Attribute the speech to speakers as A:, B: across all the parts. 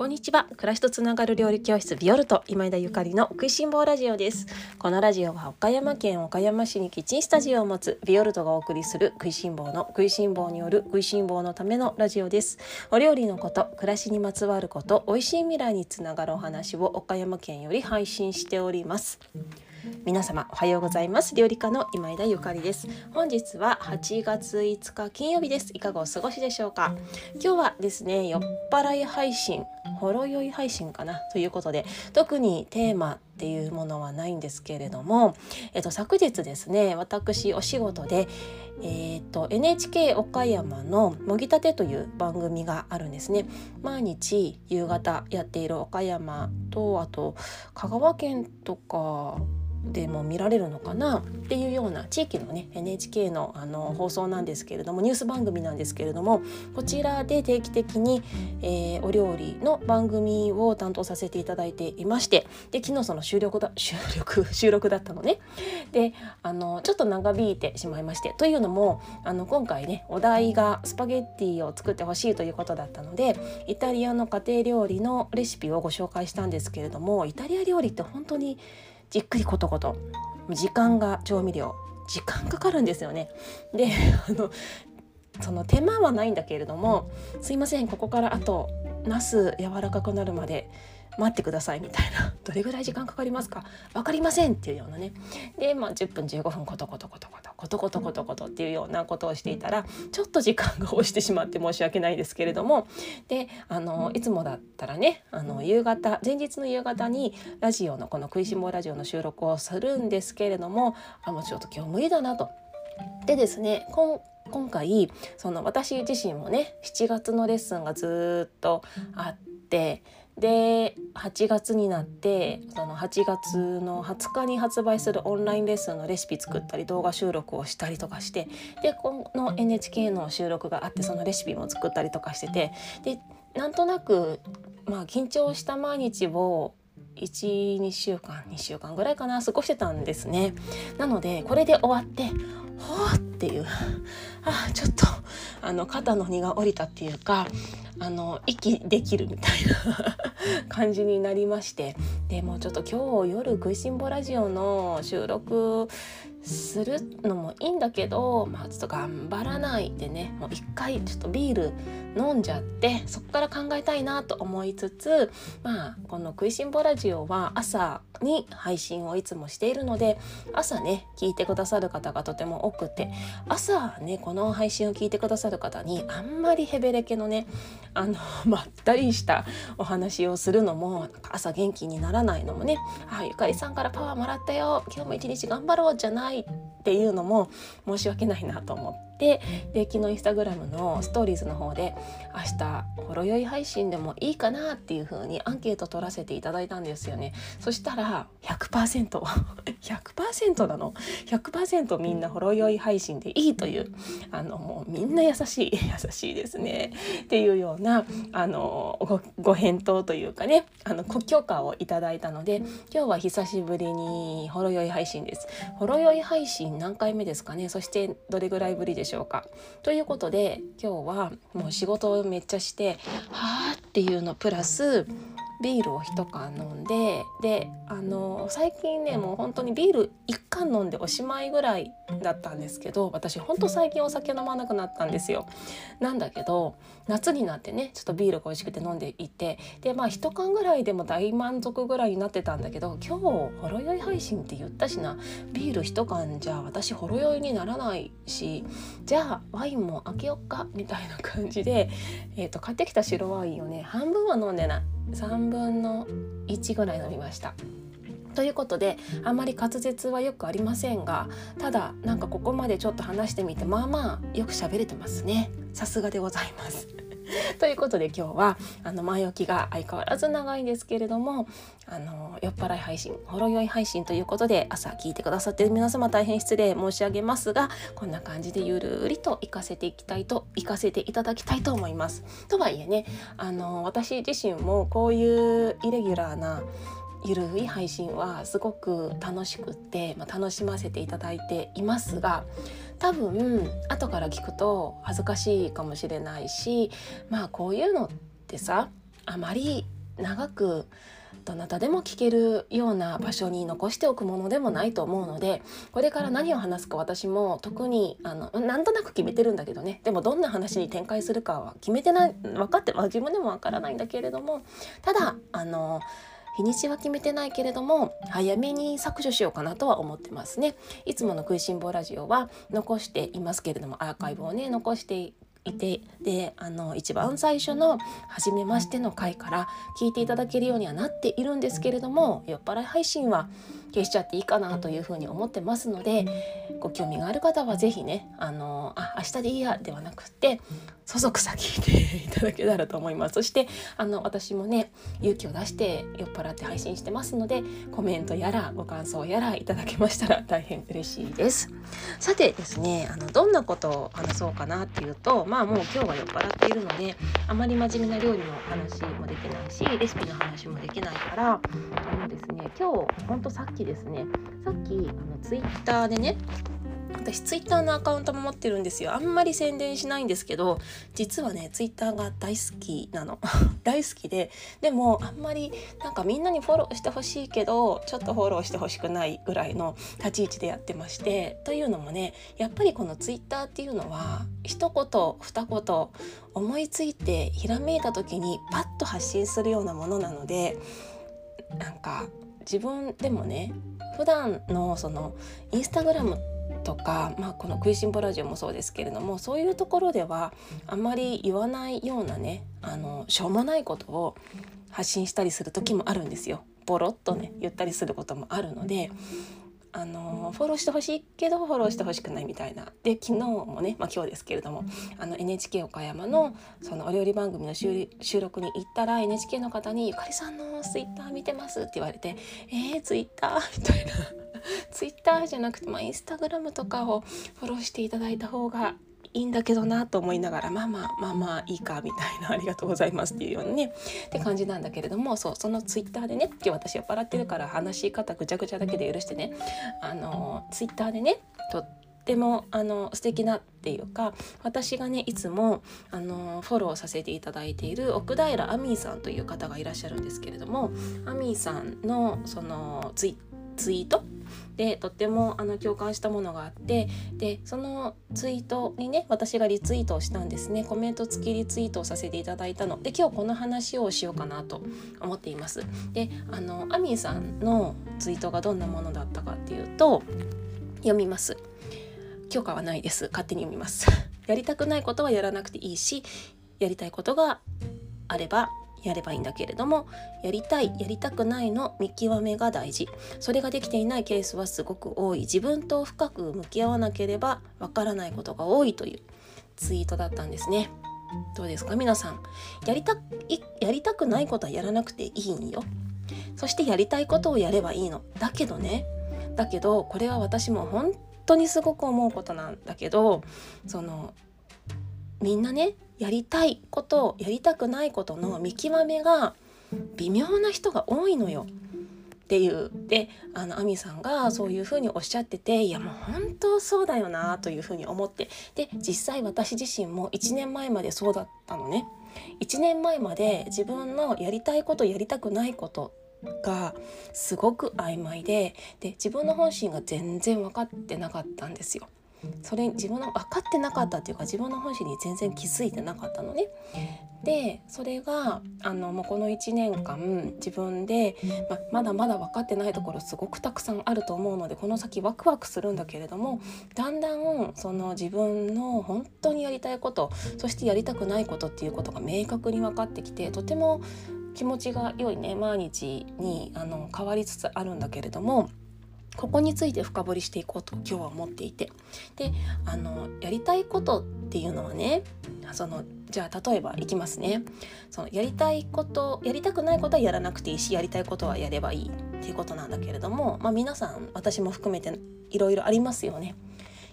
A: こんにちは。暮らしとつながる料理教室ビオルト今井田ゆかりの食いしん坊ラジオです。このラジオは岡山県岡山市にキッチンスタジオを持つビオルトがお送りする食いしん坊の食いしん坊による食いしん坊のためのラジオです。お料理のこと暮らしにまつわること美味しい未来につながるお話を岡山県より配信しております。皆様おはようございます。料理家の今井田ゆかりです。本日は8月5日金曜日です。いかがお過ごしでしょうか。今日はですね酔っ払い配信ほろ酔い配信かなということで特にテーマっていうものはないんですけれども、えっと、昨日ですね私お仕事で、えー、っと NHK 岡山の「もぎたて」という番組があるんですね。毎日夕方やっている岡山とあと香川県とかでも見られるのかなっていうような地域のね NHK のあの放送なんですけれどもニュース番組なんですけれどもこちらで定期的に、えー、お料理の番組を担当させていただいていましてで昨日その収録だ 収録収録だったのね。であのちょっと長引いてしまいましてというのもあの今回ねお題がスパゲッティを作ってほしいということだったのでイタリアの家庭料理のレシピをご紹介したんですけれどもイタリア料理って本当にじっくりコトコト時間が調味料時間かかるんですよね。で あのその手間はないんだけれども「すいませんここからあとナス柔らかくなるまで待ってくださいみたいな。どれぐらい時間かかりますか？分かりませんっていうようなね。で、まあ、10分15分コトコトコトコトコトコトコトコトっていうようなことをしていたらちょっと時間が押してしまって申し訳ないですけれども。であのいつもだったらねあの夕方前日の夕方にラジオのこの「食いしん坊ラジオ」の収録をするんですけれどもあもうちょっと今日無理だなと。でですね今回その私自身もね7月のレッスンがずっとあってで8月になってその8月の20日に発売するオンラインレッスンのレシピ作ったり動画収録をしたりとかしてでこの NHK の収録があってそのレシピも作ったりとかしててでなんとなくまあ緊張した毎日を12週間2週間ぐらいかな過ごしてたんですね。なのでこれで終わってほーっていう。あちょっとあの肩の荷が下りたっていうかあの息できるみたいな 感じになりまして。でもうちょっと今日夜「食いしん坊ラジオ」の収録するのもいいんだけど、まあ、ちょっと頑張らないでね。もう一回ちょっとビール飲んじゃってそこから考えたいなと思いつつまあこの「食いしん坊ラジオ」は朝に配信をいつもしているので朝ね聞いてくださる方がとても多くて朝ねこの配信を聞いてくださる方にあんまりヘベレケのねあの まったりしたお話をするのも朝元気にならないのもね「あゆかりさんからパワーもらったよ今日も一日頑張ろう」じゃない。っていうのも申し訳ないなと思っで昨日インスタグラムのストーリーズの方で明日ほろ酔い配信でもいいかなっていう風にアンケート取らせていただいたんですよね。そしたら 100%100% なの？100%みんなほろ酔い配信でいいというあのもうみんな優しい 優しいですね。っていうようなあのごご返答というかねあのご許可をいただいたので今日は久しぶりにほろ酔い配信です。ほろ酔い配信何回目ですかね？そしてどれぐらいぶりでしょうか。ということで今日はもう仕事をめっちゃしてはあっていうのプラスビールを1缶飲んでであの最近ねもう本当にビール1缶飲んでおしまいぐらいだったんですけど私ほんと最近お酒飲まなくなったんですよ。なんだけど夏になってねちょっとビールが美味しくて飲んでいてでまあ1缶ぐらいでも大満足ぐらいになってたんだけど今日ほろ酔い配信って言ったしな。ビール1缶じゃ私ほろ酔いにならないしじゃあワインも開けよっかみたいな感じで、えーと、と買ってきた白ワインをね半分は飲んでない3分の1ぐらい伸びました。ということであまり滑舌はよくありませんがただなんかここまでちょっと話してみてまあまあよく喋れてますねさすがでございます。ということで今日はあの前置きが相変わらず長いんですけれどもあの酔っ払い配信ほろ酔い配信ということで朝聞いてくださってる皆様大変失礼申し上げますがこんな感じでゆるりと行かせていきたいと行かせていただきたいと思います。とはいえねあの私自身もこういうイレギュラーなゆるい配信はすごく楽しくって、まあ、楽しませていただいていますが多分後から聞くと恥ずかしいかもしれないしまあこういうのってさあまり長くどなたでも聞けるような場所に残しておくものでもないと思うのでこれから何を話すか私も特にあのなんとなく決めてるんだけどね。でもどんな話に展開するかは決めてない分かって、自分でもわからないんだけれどもただあの日にちは決めてないけれども早めに削除しようかなとは思ってますね。いつもの食いしん坊ラジオは残していますけれどもアーカイブをね残していてであの一番最初の「初めまして」の回から聞いていただけるようにはなっているんですけれども酔っ払い配信は消しちゃっていいかなというふうに思ってますのでご興味がある方は是非ねあのあ明日でいいやではなくってそそくさ聞いていただけたらと思います。そしてあの私もね勇気を出して酔っ払って配信してますのでコメントやらご感想やらいただけましたら大変嬉しいです。さてですねあのどんなことを話そうかなっていうとまあもう今日は酔っ払っているのであまり真面目な料理の話もできないしレシピの話もできないからあのですね今日ほんとさっきですね。さっきあのツイッターでね私ツイッターのアカウントも持ってるんですよ。あんまり宣伝しないんですけど実はねツイッターが大好きなの。大好きで。でもあんまりなんかみんなにフォローしてほしいけどちょっとフォローしてほしくないぐらいの立ち位置でやってまして。というのもねやっぱりこのツイッターっていうのは一言二言思いついてひらめいた時にパッと発信するようなものなのでなんか自分でもね普段のそのインスタグラムとか、まあ、この「食いしん坊ラジオ」もそうですけれどもそういうところではあんまり言わないようなねあのしょうもないことを発信したりする時もあるんですよ。ボロッとね言ったりすることもあるのであのフォローしてほしいけどフォローしてほしくないみたいな。で昨日もね、まあ、今日ですけれどもあの NHK 岡山のそのお料理番組の収録に行ったら NHK の方に「ゆかりさんのツイッター見てます」って言われて「えー、ツイッター?」みたいな。ツイッターじゃなくて、まあ、インスタグラムとかをフォローしていただいた方がいいんだけどなと思いながらまあまあまあまあいいかみたいな ありがとうございますっていうようなねって感じなんだけれどもそうそのツイッターでね今日私酔っ払ってるから話し方ぐちゃぐちゃだけで許してねあのツイッターでねとってもあの素敵なっていうか私がねいつもあのフォローさせていただいている奥平亜美さんという方がいらっしゃるんですけれども亜美さんのそのツイツイート？でとってもあの共感したものがあってでそのツイートにね私がリツイートをしたんですね。コメント付きリツイートをさせていただいたの。で今日この話をしようかなと思っています。であのアミーさんのツイートがどんなものだったかっていうと読みます。許可はないです。勝手に読みます。やりたくないことはやらなくていいしやりたいことがあればやればいいんだけれどもやりたいやりたくないの見極めが大事。それができていないケースはすごく多い。自分と深く向き合わなければわからないことが多いというツイートだったんですね。どうですか？皆さん。やりたやりたくないことはやらなくていいんよ。そしてやりたいことをやればいいの。だけどね。だけどこれは私も本当にすごく思うことなんだけどそのみんなねやりたいことやりたくないことの見極めが微妙な人が多いのよ。っていうであの亜美さんがそういうふうにおっしゃってていやもう本当そうだよなというふうに思ってで実際私自身も1年前までそうだったのね。1年前まで自分のやりたいことやりたくないことがすごく曖昧でで自分の本心が全然分かってなかったんですよ。それ自分の分かってなかったっていうか自分の本心に全然気づいてなかったのね。でそれがあのもうこの1年間自分で、ままだまだ分かってないところすごくたくさんあると思うのでこの先ワクワクするんだけれどもだんだんその自分の本当にやりたいことそしてやりたくないことっていうことが明確に分かってきてとても気持ちが良いね毎日にあの変わりつつあるんだけれども。ここについて深掘りしていこうと今日は思っていてであのやりたいことっていうのはねそのじゃあ例えばいきますねそのやりたいことやりたくないことはやらなくていいしやりたいことはやればいいっていうことなんだけれども、まあ、皆さん私も含めていろいろありますよね。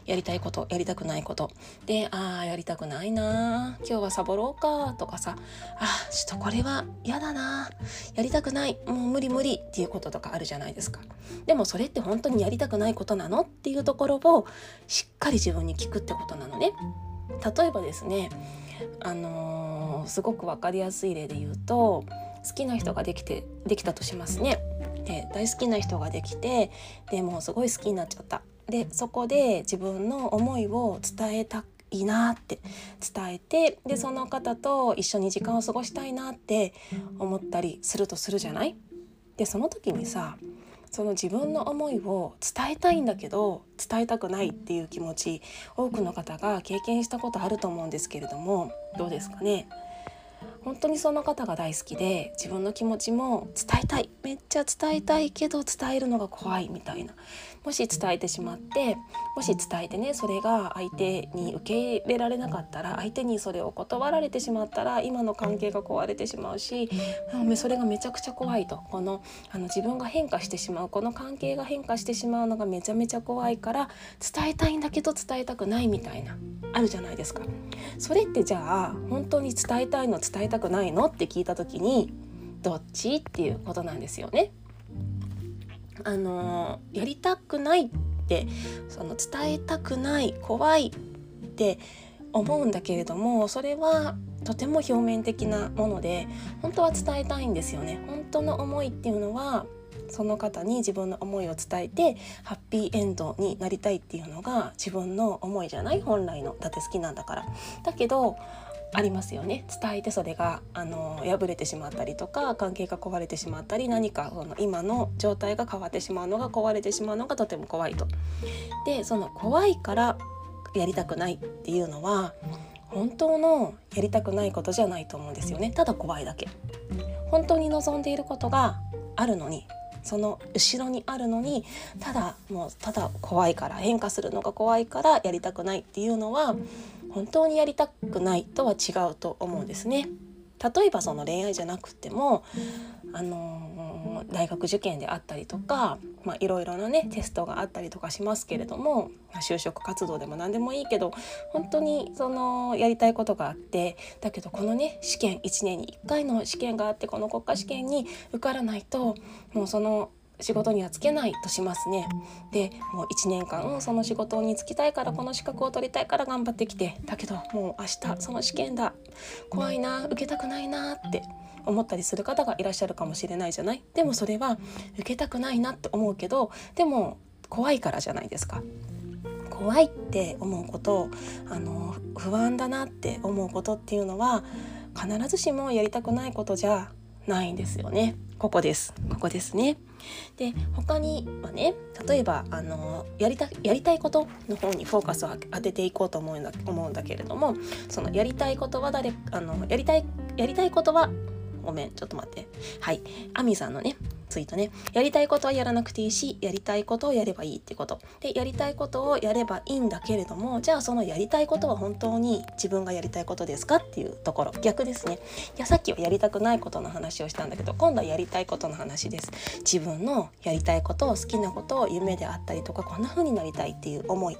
A: やりたいことやりたくないこと。でああやりたくないな今日はサボろうかとかさ。あちょっとこれは嫌だなやりたくない。もう無理無理。っていうこととかあるじゃないですか。でもそれって本当にやりたくないことなの？っていうところをしっかり自分に聞くってことなのね。例えばですねあのー、すごく分かりやすい例で言うと好きな人ができてできたとしますね。で大好きな人ができてでもうすごい好きになっちゃった。でそこで自分の思いを伝えたいいなって伝えてでその方と一緒に時間を過ごしたいなって思ったりするとするじゃない？でその時にさその自分の思いを伝えたいんだけど伝えたくないっていう気持ち多くの方が経験したことあると思うんですけれどもどうですかね？本当にその方が大好きで自分の気持ちも伝えたい。めっちゃ伝えたいけど伝えるのが怖いみたいなもし伝えてしまってもし伝えてねそれが相手に受け入れられなかったら相手にそれを断られてしまったら今の関係が壊れてしまうしそれがめちゃくちゃ怖いとこのあの自分が変化してしまうこの関係が変化してしまうのがめちゃめちゃ怖いから伝えたいんだけど伝えたくないみたいなあるじゃないですか。それってじゃあ本当に伝えたいの伝えたくないの？って聞いた時にどっち？っていうことなんですよね。あのやりたくないってその伝えたくない怖いって思うんだけれどもそれはとても表面的なもので本当は伝えたいんですよね。本当の思いっていうのはその方に自分の思いを伝えてハッピーエンドになりたいっていうのが自分の思いじゃない？本来の。だって好きなんだから。だけどありますよね伝えてそれがあの破れてしまったりとか関係が壊れてしまったり何かその今の状態が変わってしまうのが壊れてしまうのがとても怖いと。でその怖いからやりたくないっていうのは本当のやりたくないことじゃないと思うんですよねただ怖いだけ。本当に望んでいることがあるのにその後ろにあるのにただもうただ怖いから変化するのが怖いからやりたくないっていうのは本当にやりたくないとは違うと思うんですね。例えばその恋愛じゃなくても、あのー、大学受験であったりとか、まあ、いろいろなねテストがあったりとかしますけれども就職活動でも何でもいいけど本当にそのやりたいことがあってだけどこのね試験1年に1回の試験があってこの国家試験に受からないともうその仕事にはつけないとしますね。でもう1年間その仕事に就きたいからこの資格を取りたいから頑張ってきてだけどもう明日その試験だ怖いな受けたくないなって思ったりする方がいらっしゃるかもしれないじゃない？でもそれは受けたくないなって思うけどでも怖いからじゃないですか。怖いって思うことあの不安だなって思うことっていうのは必ずしもやりたくないことじゃないんですよね。ここです。ここですね。で他にはね例えばあのやりたやりたいことの方にフォーカスを当てていこうと思うんだ思うんだけれどもそのやりたいことは誰あのやりたいやりたいことはごめんちょっと待って。はい。アミさんのねツイートね。やりたいことはやらなくていいしやりたいことをやればいいってこと。でやりたいことをやればいいんだけれどもじゃあそのやりたいことは本当に自分がやりたいことですかっていうところ。逆ですね。いやさっきはやりたくないことの話をしたんだけど今度はやりたいことの話です。自分のやりたいことを好きなことを夢であったりとかこんな風になりたいっていう思い。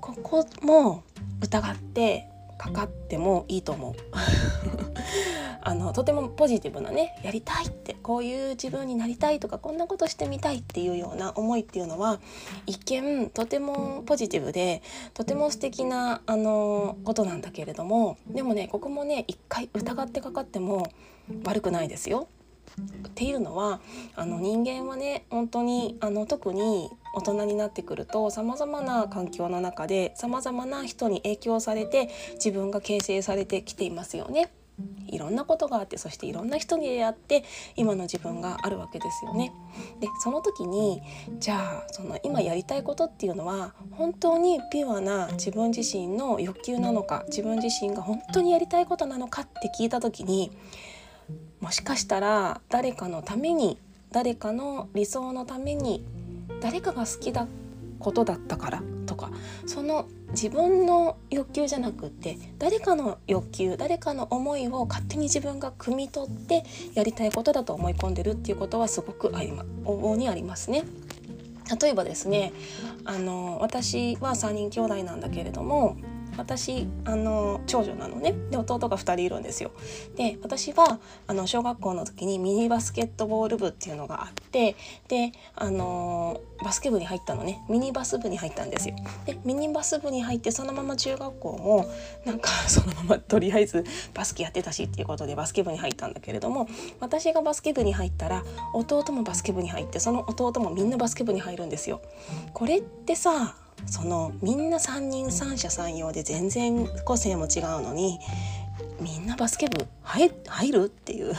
A: ここも疑ってかかってもいいと思う あのとてもポジティブなねやりたいってこういう自分になりたいとかこんなことしてみたいっていうような思いっていうのは一見とてもポジティブでとても素敵なあのことなんだけれどもでもねここもね一回疑ってかかっても悪くないですよ。っていうのはあの人間はね本当にあの特に大人になってくるとさまざまな環境の中でさまざまな人に影響されて自分が形成されてきていますよね。いろんなことがあってそしていろんな人に出会って今の自分があるわけですよね。でその時にじゃあその今やりたいことっていうのは本当にピュアな自分自身の欲求なのか自分自身が本当にやりたいことなのかって聞いた時にもしかしたら誰かのために誰かの理想のために誰かが好きだことだったからとかその自分の欲求じゃなくって誰かの欲求誰かの思いを勝手に自分が汲み取ってやりたいことだと思い込んでるっていうことはすごくあり、ま、往々にありますね。例えばですねあの私は3人兄弟なんだけれども私あの長女なのねで弟が2人いるんですよ。で私はあの小学校の時にミニバスケットボール部っていうのがあってであのバスケ部に入ったのねミニバス部に入ったんですよ。でミニバス部に入ってそのまま中学校もなんか そのままとりあえずバスケやってたしっていうことでバスケ部に入ったんだけれども私がバスケ部に入ったら弟もバスケ部に入ってその弟もみんなバスケ部に入るんですよ。これってさそのみんな3人三者三様で全然個性も違うのにみんなバスケ部入るっていう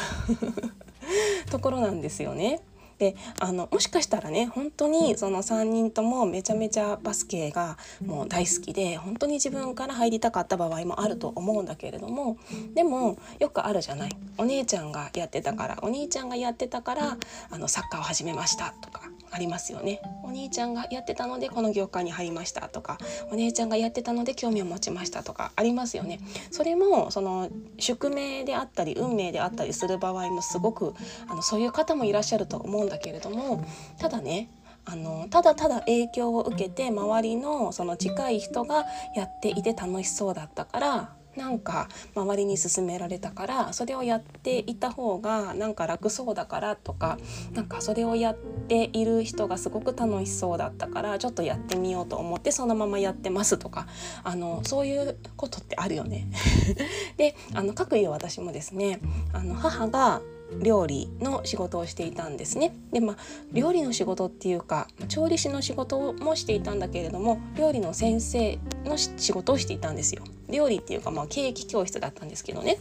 A: ところなんですよね。であのもしかしたらね本当にその3人ともめちゃめちゃバスケがもう大好きで本当に自分から入りたかった場合もあると思うんだけれどもでもよくあるじゃない。お姉ちゃんがやってたからお兄ちゃんがやってたからあのサッカーを始めましたとかありますよね。お兄ちゃんがやってたのでこの業界に入りましたとかお姉ちゃんがやってたので興味を持ちましたとかありますよね。それもその宿命であったり運命であったりする場合もすごくあのそういう方もいらっしゃると思うんだけれどもただねあのただただ影響を受けて周りのその近い人がやっていて楽しそうだったからなんか周りに勧められたからそれをやっていた方がなんか楽そうだからとかなんかそれをやっている人がすごく楽しそうだったからちょっとやってみようと思ってそのままやってますとかあのそういうことってあるよね。であの各いう私もですねあの母が料理の仕事をしていたんですね。でまあ料理の仕事っていうか調理師の仕事もしていたんだけれども料理の先生の仕事をしていたんですよ。料理っていうかまあケーキ教室だったんですけどね。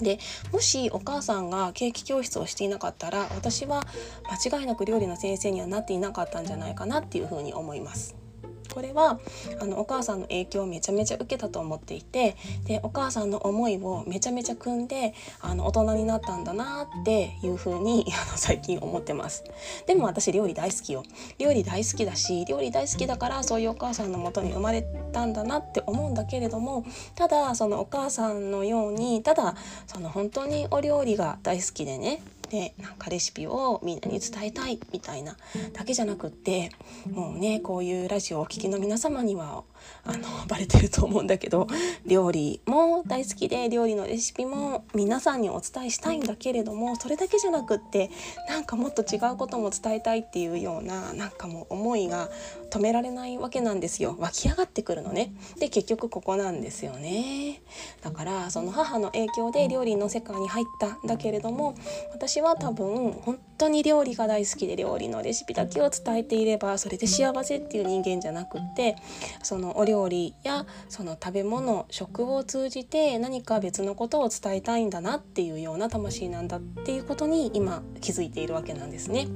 A: でもしお母さんがケーキ教室をしていなかったら私は間違いなく料理の先生にはなっていなかったんじゃないかなっていうふうに思います。これはあのお母さんの影響をめちゃめちゃ受けたと思っていてでお母さんの思いをめちゃめちゃ組んであの大人になったんだなっていう風に あの最近思ってます。でも私料理大好きよ。料理大好きだし料理大好きだからそういうお母さんのもとに生まれたんだなって思うんだけれどもただそのお母さんのようにただその本当にお料理が大好きでねでなんかレシピをみんなに伝えたいみたいなだけじゃなくってもうねこういうラジオをお聴きの皆様にはあのバレてると思うんだけど料理も大好きで料理のレシピも皆さんにお伝えしたいんだけれどもそれだけじゃなくってなんかもっと違うことも伝えたいっていうようななんかもう思いが止められないわけなんですよ。湧き上がってくるのね。で結局ここなんですよね。だからその母の影響で料理の世界に入ったんだけれども私は多分本当当に料理が大好きで料理のレシピだけを伝えていればそれで幸せっていう人間じゃなくってそのお料理やその食べ物食を通じて何か別のことを伝えたいんだなっていうような魂なんだっていうことに今気づいているわけなんですね。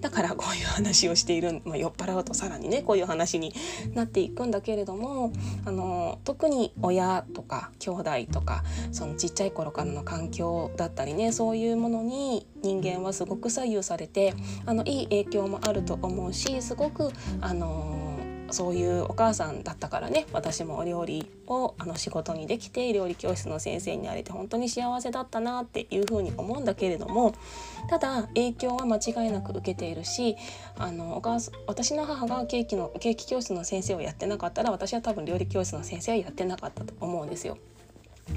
A: だからこういう話をしている、まあ、酔っ払うとさらにねこういう話になっていくんだけれどもあの特に親とか兄弟とかそのちっちゃい頃からの環境だったりねそういうものに人間はすごく左右されてあのいい影響もあると思うしすごくあのそういうお母さんだったからね私もお料理をあの仕事にできて料理教室の先生になれて本当に幸せだったなっていうふうに思うんだけれどもただ影響は間違いなく受けているしあのお母さん私の母がケーキのケーキ教室の先生をやってなかったら私は多分料理教室の先生はやってなかったと思うんですよ。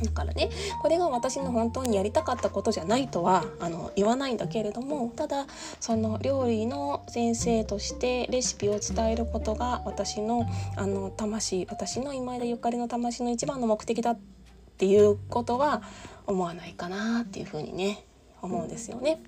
A: だからねこれが私の本当にやりたかったことじゃないとはあの言わないんだけれどもただその料理の先生としてレシピを伝えることが私のあの魂私の今枝ゆかりの魂の一番の目的だっていうことは思わないかなっていうふうにね思うんですよね。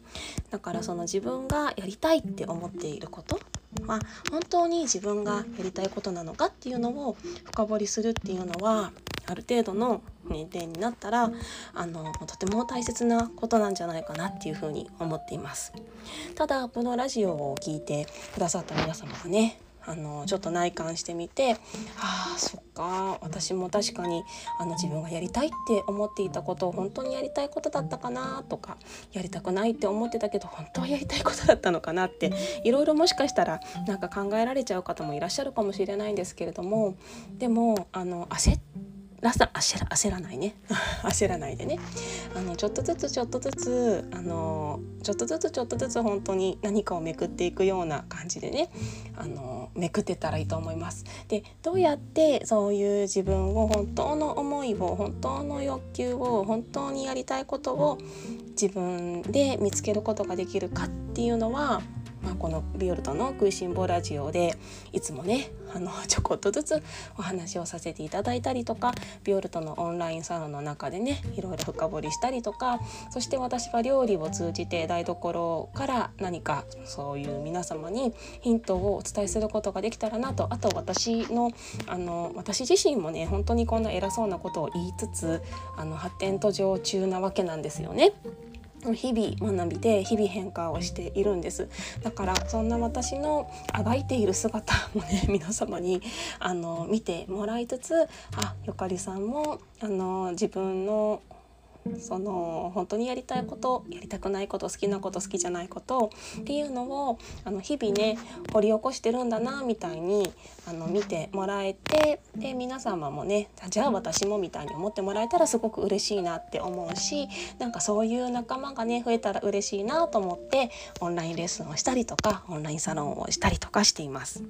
A: だからその自分がやりたいって思っていることまあ、本当に自分がやりたいことなのかっていうのを深掘りするっていうのはある程度の年齢になったらあのとても大切なことなんじゃないかなっていうふうに思っていますただこのラジオを聞いてくださった皆様がねあのちょっと内観してみてああそっか私も確かにあの自分がやりたいって思っていたことを本当にやりたいことだったかなとかやりたくないって思ってたけど本当はやりたいことだったのかなっていろいろもしかしたらなんか考えられちゃう方もいらっしゃるかもしれないんですけれどもでもあの焦ってラスト焦ら焦らないね。焦らないでね。あのちょっとずつちょっとずつあのちょっとずつちょっとずつ本当に何かをめくっていくような感じでね。あのめくってたらいいと思います。でどうやってそういう自分を本当の思いを本当の欲求を本当にやりたいことを自分で見つけることができるかっていうのはまあ、このビオルトの食いしん坊ラジオでいつもねあの ちょこっとずつお話をさせていただいたりとかビオルトのオンラインサロンの中でねいろいろ深掘りしたりとかそして私は料理を通じて台所から何かそういう皆様にヒントをお伝えすることができたらなとあと私のあの私自身もね本当にこんな偉そうなことを言いつつあの発展途上中なわけなんですよね。日々学びで日々変化をしているんです。だからそんな私のあがいている姿もね 皆様にあの見てもらいつつあゆかりさんもあの自分のその本当にやりたいことやりたくないこと好きなこと好きじゃないことっていうのをあの日々ね掘り起こしてるんだなみたいにあの見てもらえてで皆様もねじゃあ私もみたいに思ってもらえたらすごく嬉しいなって思うしなんかそういう仲間がね増えたら嬉しいなと思ってオンラインレッスンをしたりとかオンラインサロンをしたりとかしています。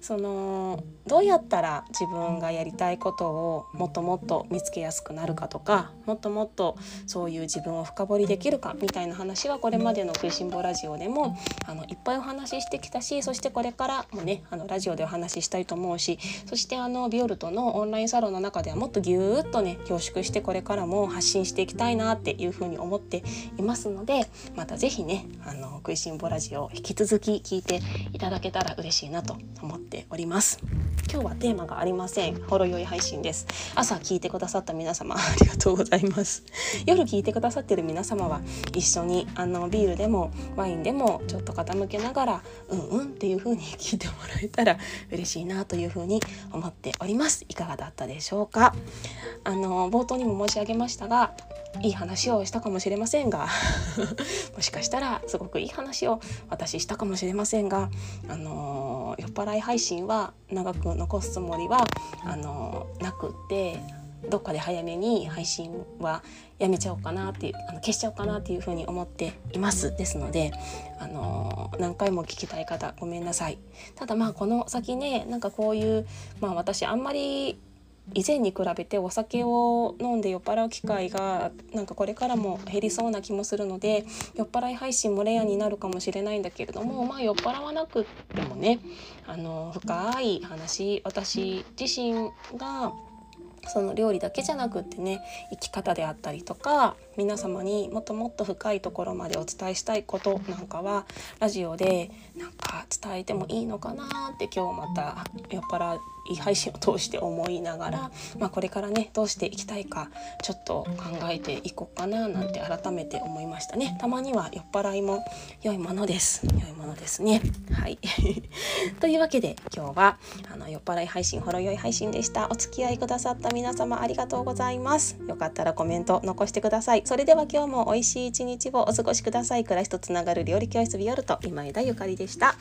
A: そのどうやったら自分がやりたいことをもっともっと見つけやすくなるかとかもっともっととそういう自分を深掘りできるかみたいな話はこれまでの「食いしん坊ラジオ」でもあのいっぱいお話ししてきたしそしてこれからもねあのラジオでお話ししたいと思うしそしてあのビオルトのオンラインサロンの中ではもっとぎゅーっとね凝縮してこれからも発信していきたいなっていうふうに思っていますのでまた是非ねあの食いしん坊ラジオ引き続き聞いていただけたら嬉しいなと思っております。今日はテーマがありません。ほろ酔い配信です。朝聞いてくださった皆様ありがとうございます。夜聞いてくださってる皆様は一緒にあのビールでもワインでもちょっと傾けながらうんうんっていう風に聞いてもらえたら嬉しいなという風に思っております。いかがだったでしょうか？あの冒頭にも申し上げましたがいい話をしたかもしれませんが もしかしたらすごくいい話を私したかもしれませんがあの酔っ払い配信は長く残すつもりはあのなくってどっかで早めに配信はやめちゃおうかなっていうあの消しちゃおうかなっていうふうに思っています。ですのであの何回も聞きたい方ごめんなさい。ただまあこの先ねなんかこういうまあ私あんまり以前に比べてお酒を飲んで酔っ払う機会がなんかこれからも減りそうな気もするので酔っ払い配信もレアになるかもしれないんだけれどもまあ酔っ払わなくてもねあの深い話私自身がその料理だけじゃなくってね生き方であったりとか皆様にもっともっと深いところまでお伝えしたいことなんかはラジオでなんか伝えてもいいのかなって今日また酔っ払配信を通して思いながら、まあ、これからねどうしていきたいかちょっと考えていこうかななんて改めて思いましたね。たまには酔っ払いも良いものです。良いものですね。はい。というわけで今日はあの酔っ払い配信ほろ酔い配信でした。お付き合いくださった皆様ありがとうございます。よかったらコメント残してくださいそれでは今日も美味しい一日をお過ごしください。暮らしとつながる料理教室ビオルト今枝ゆかりでした。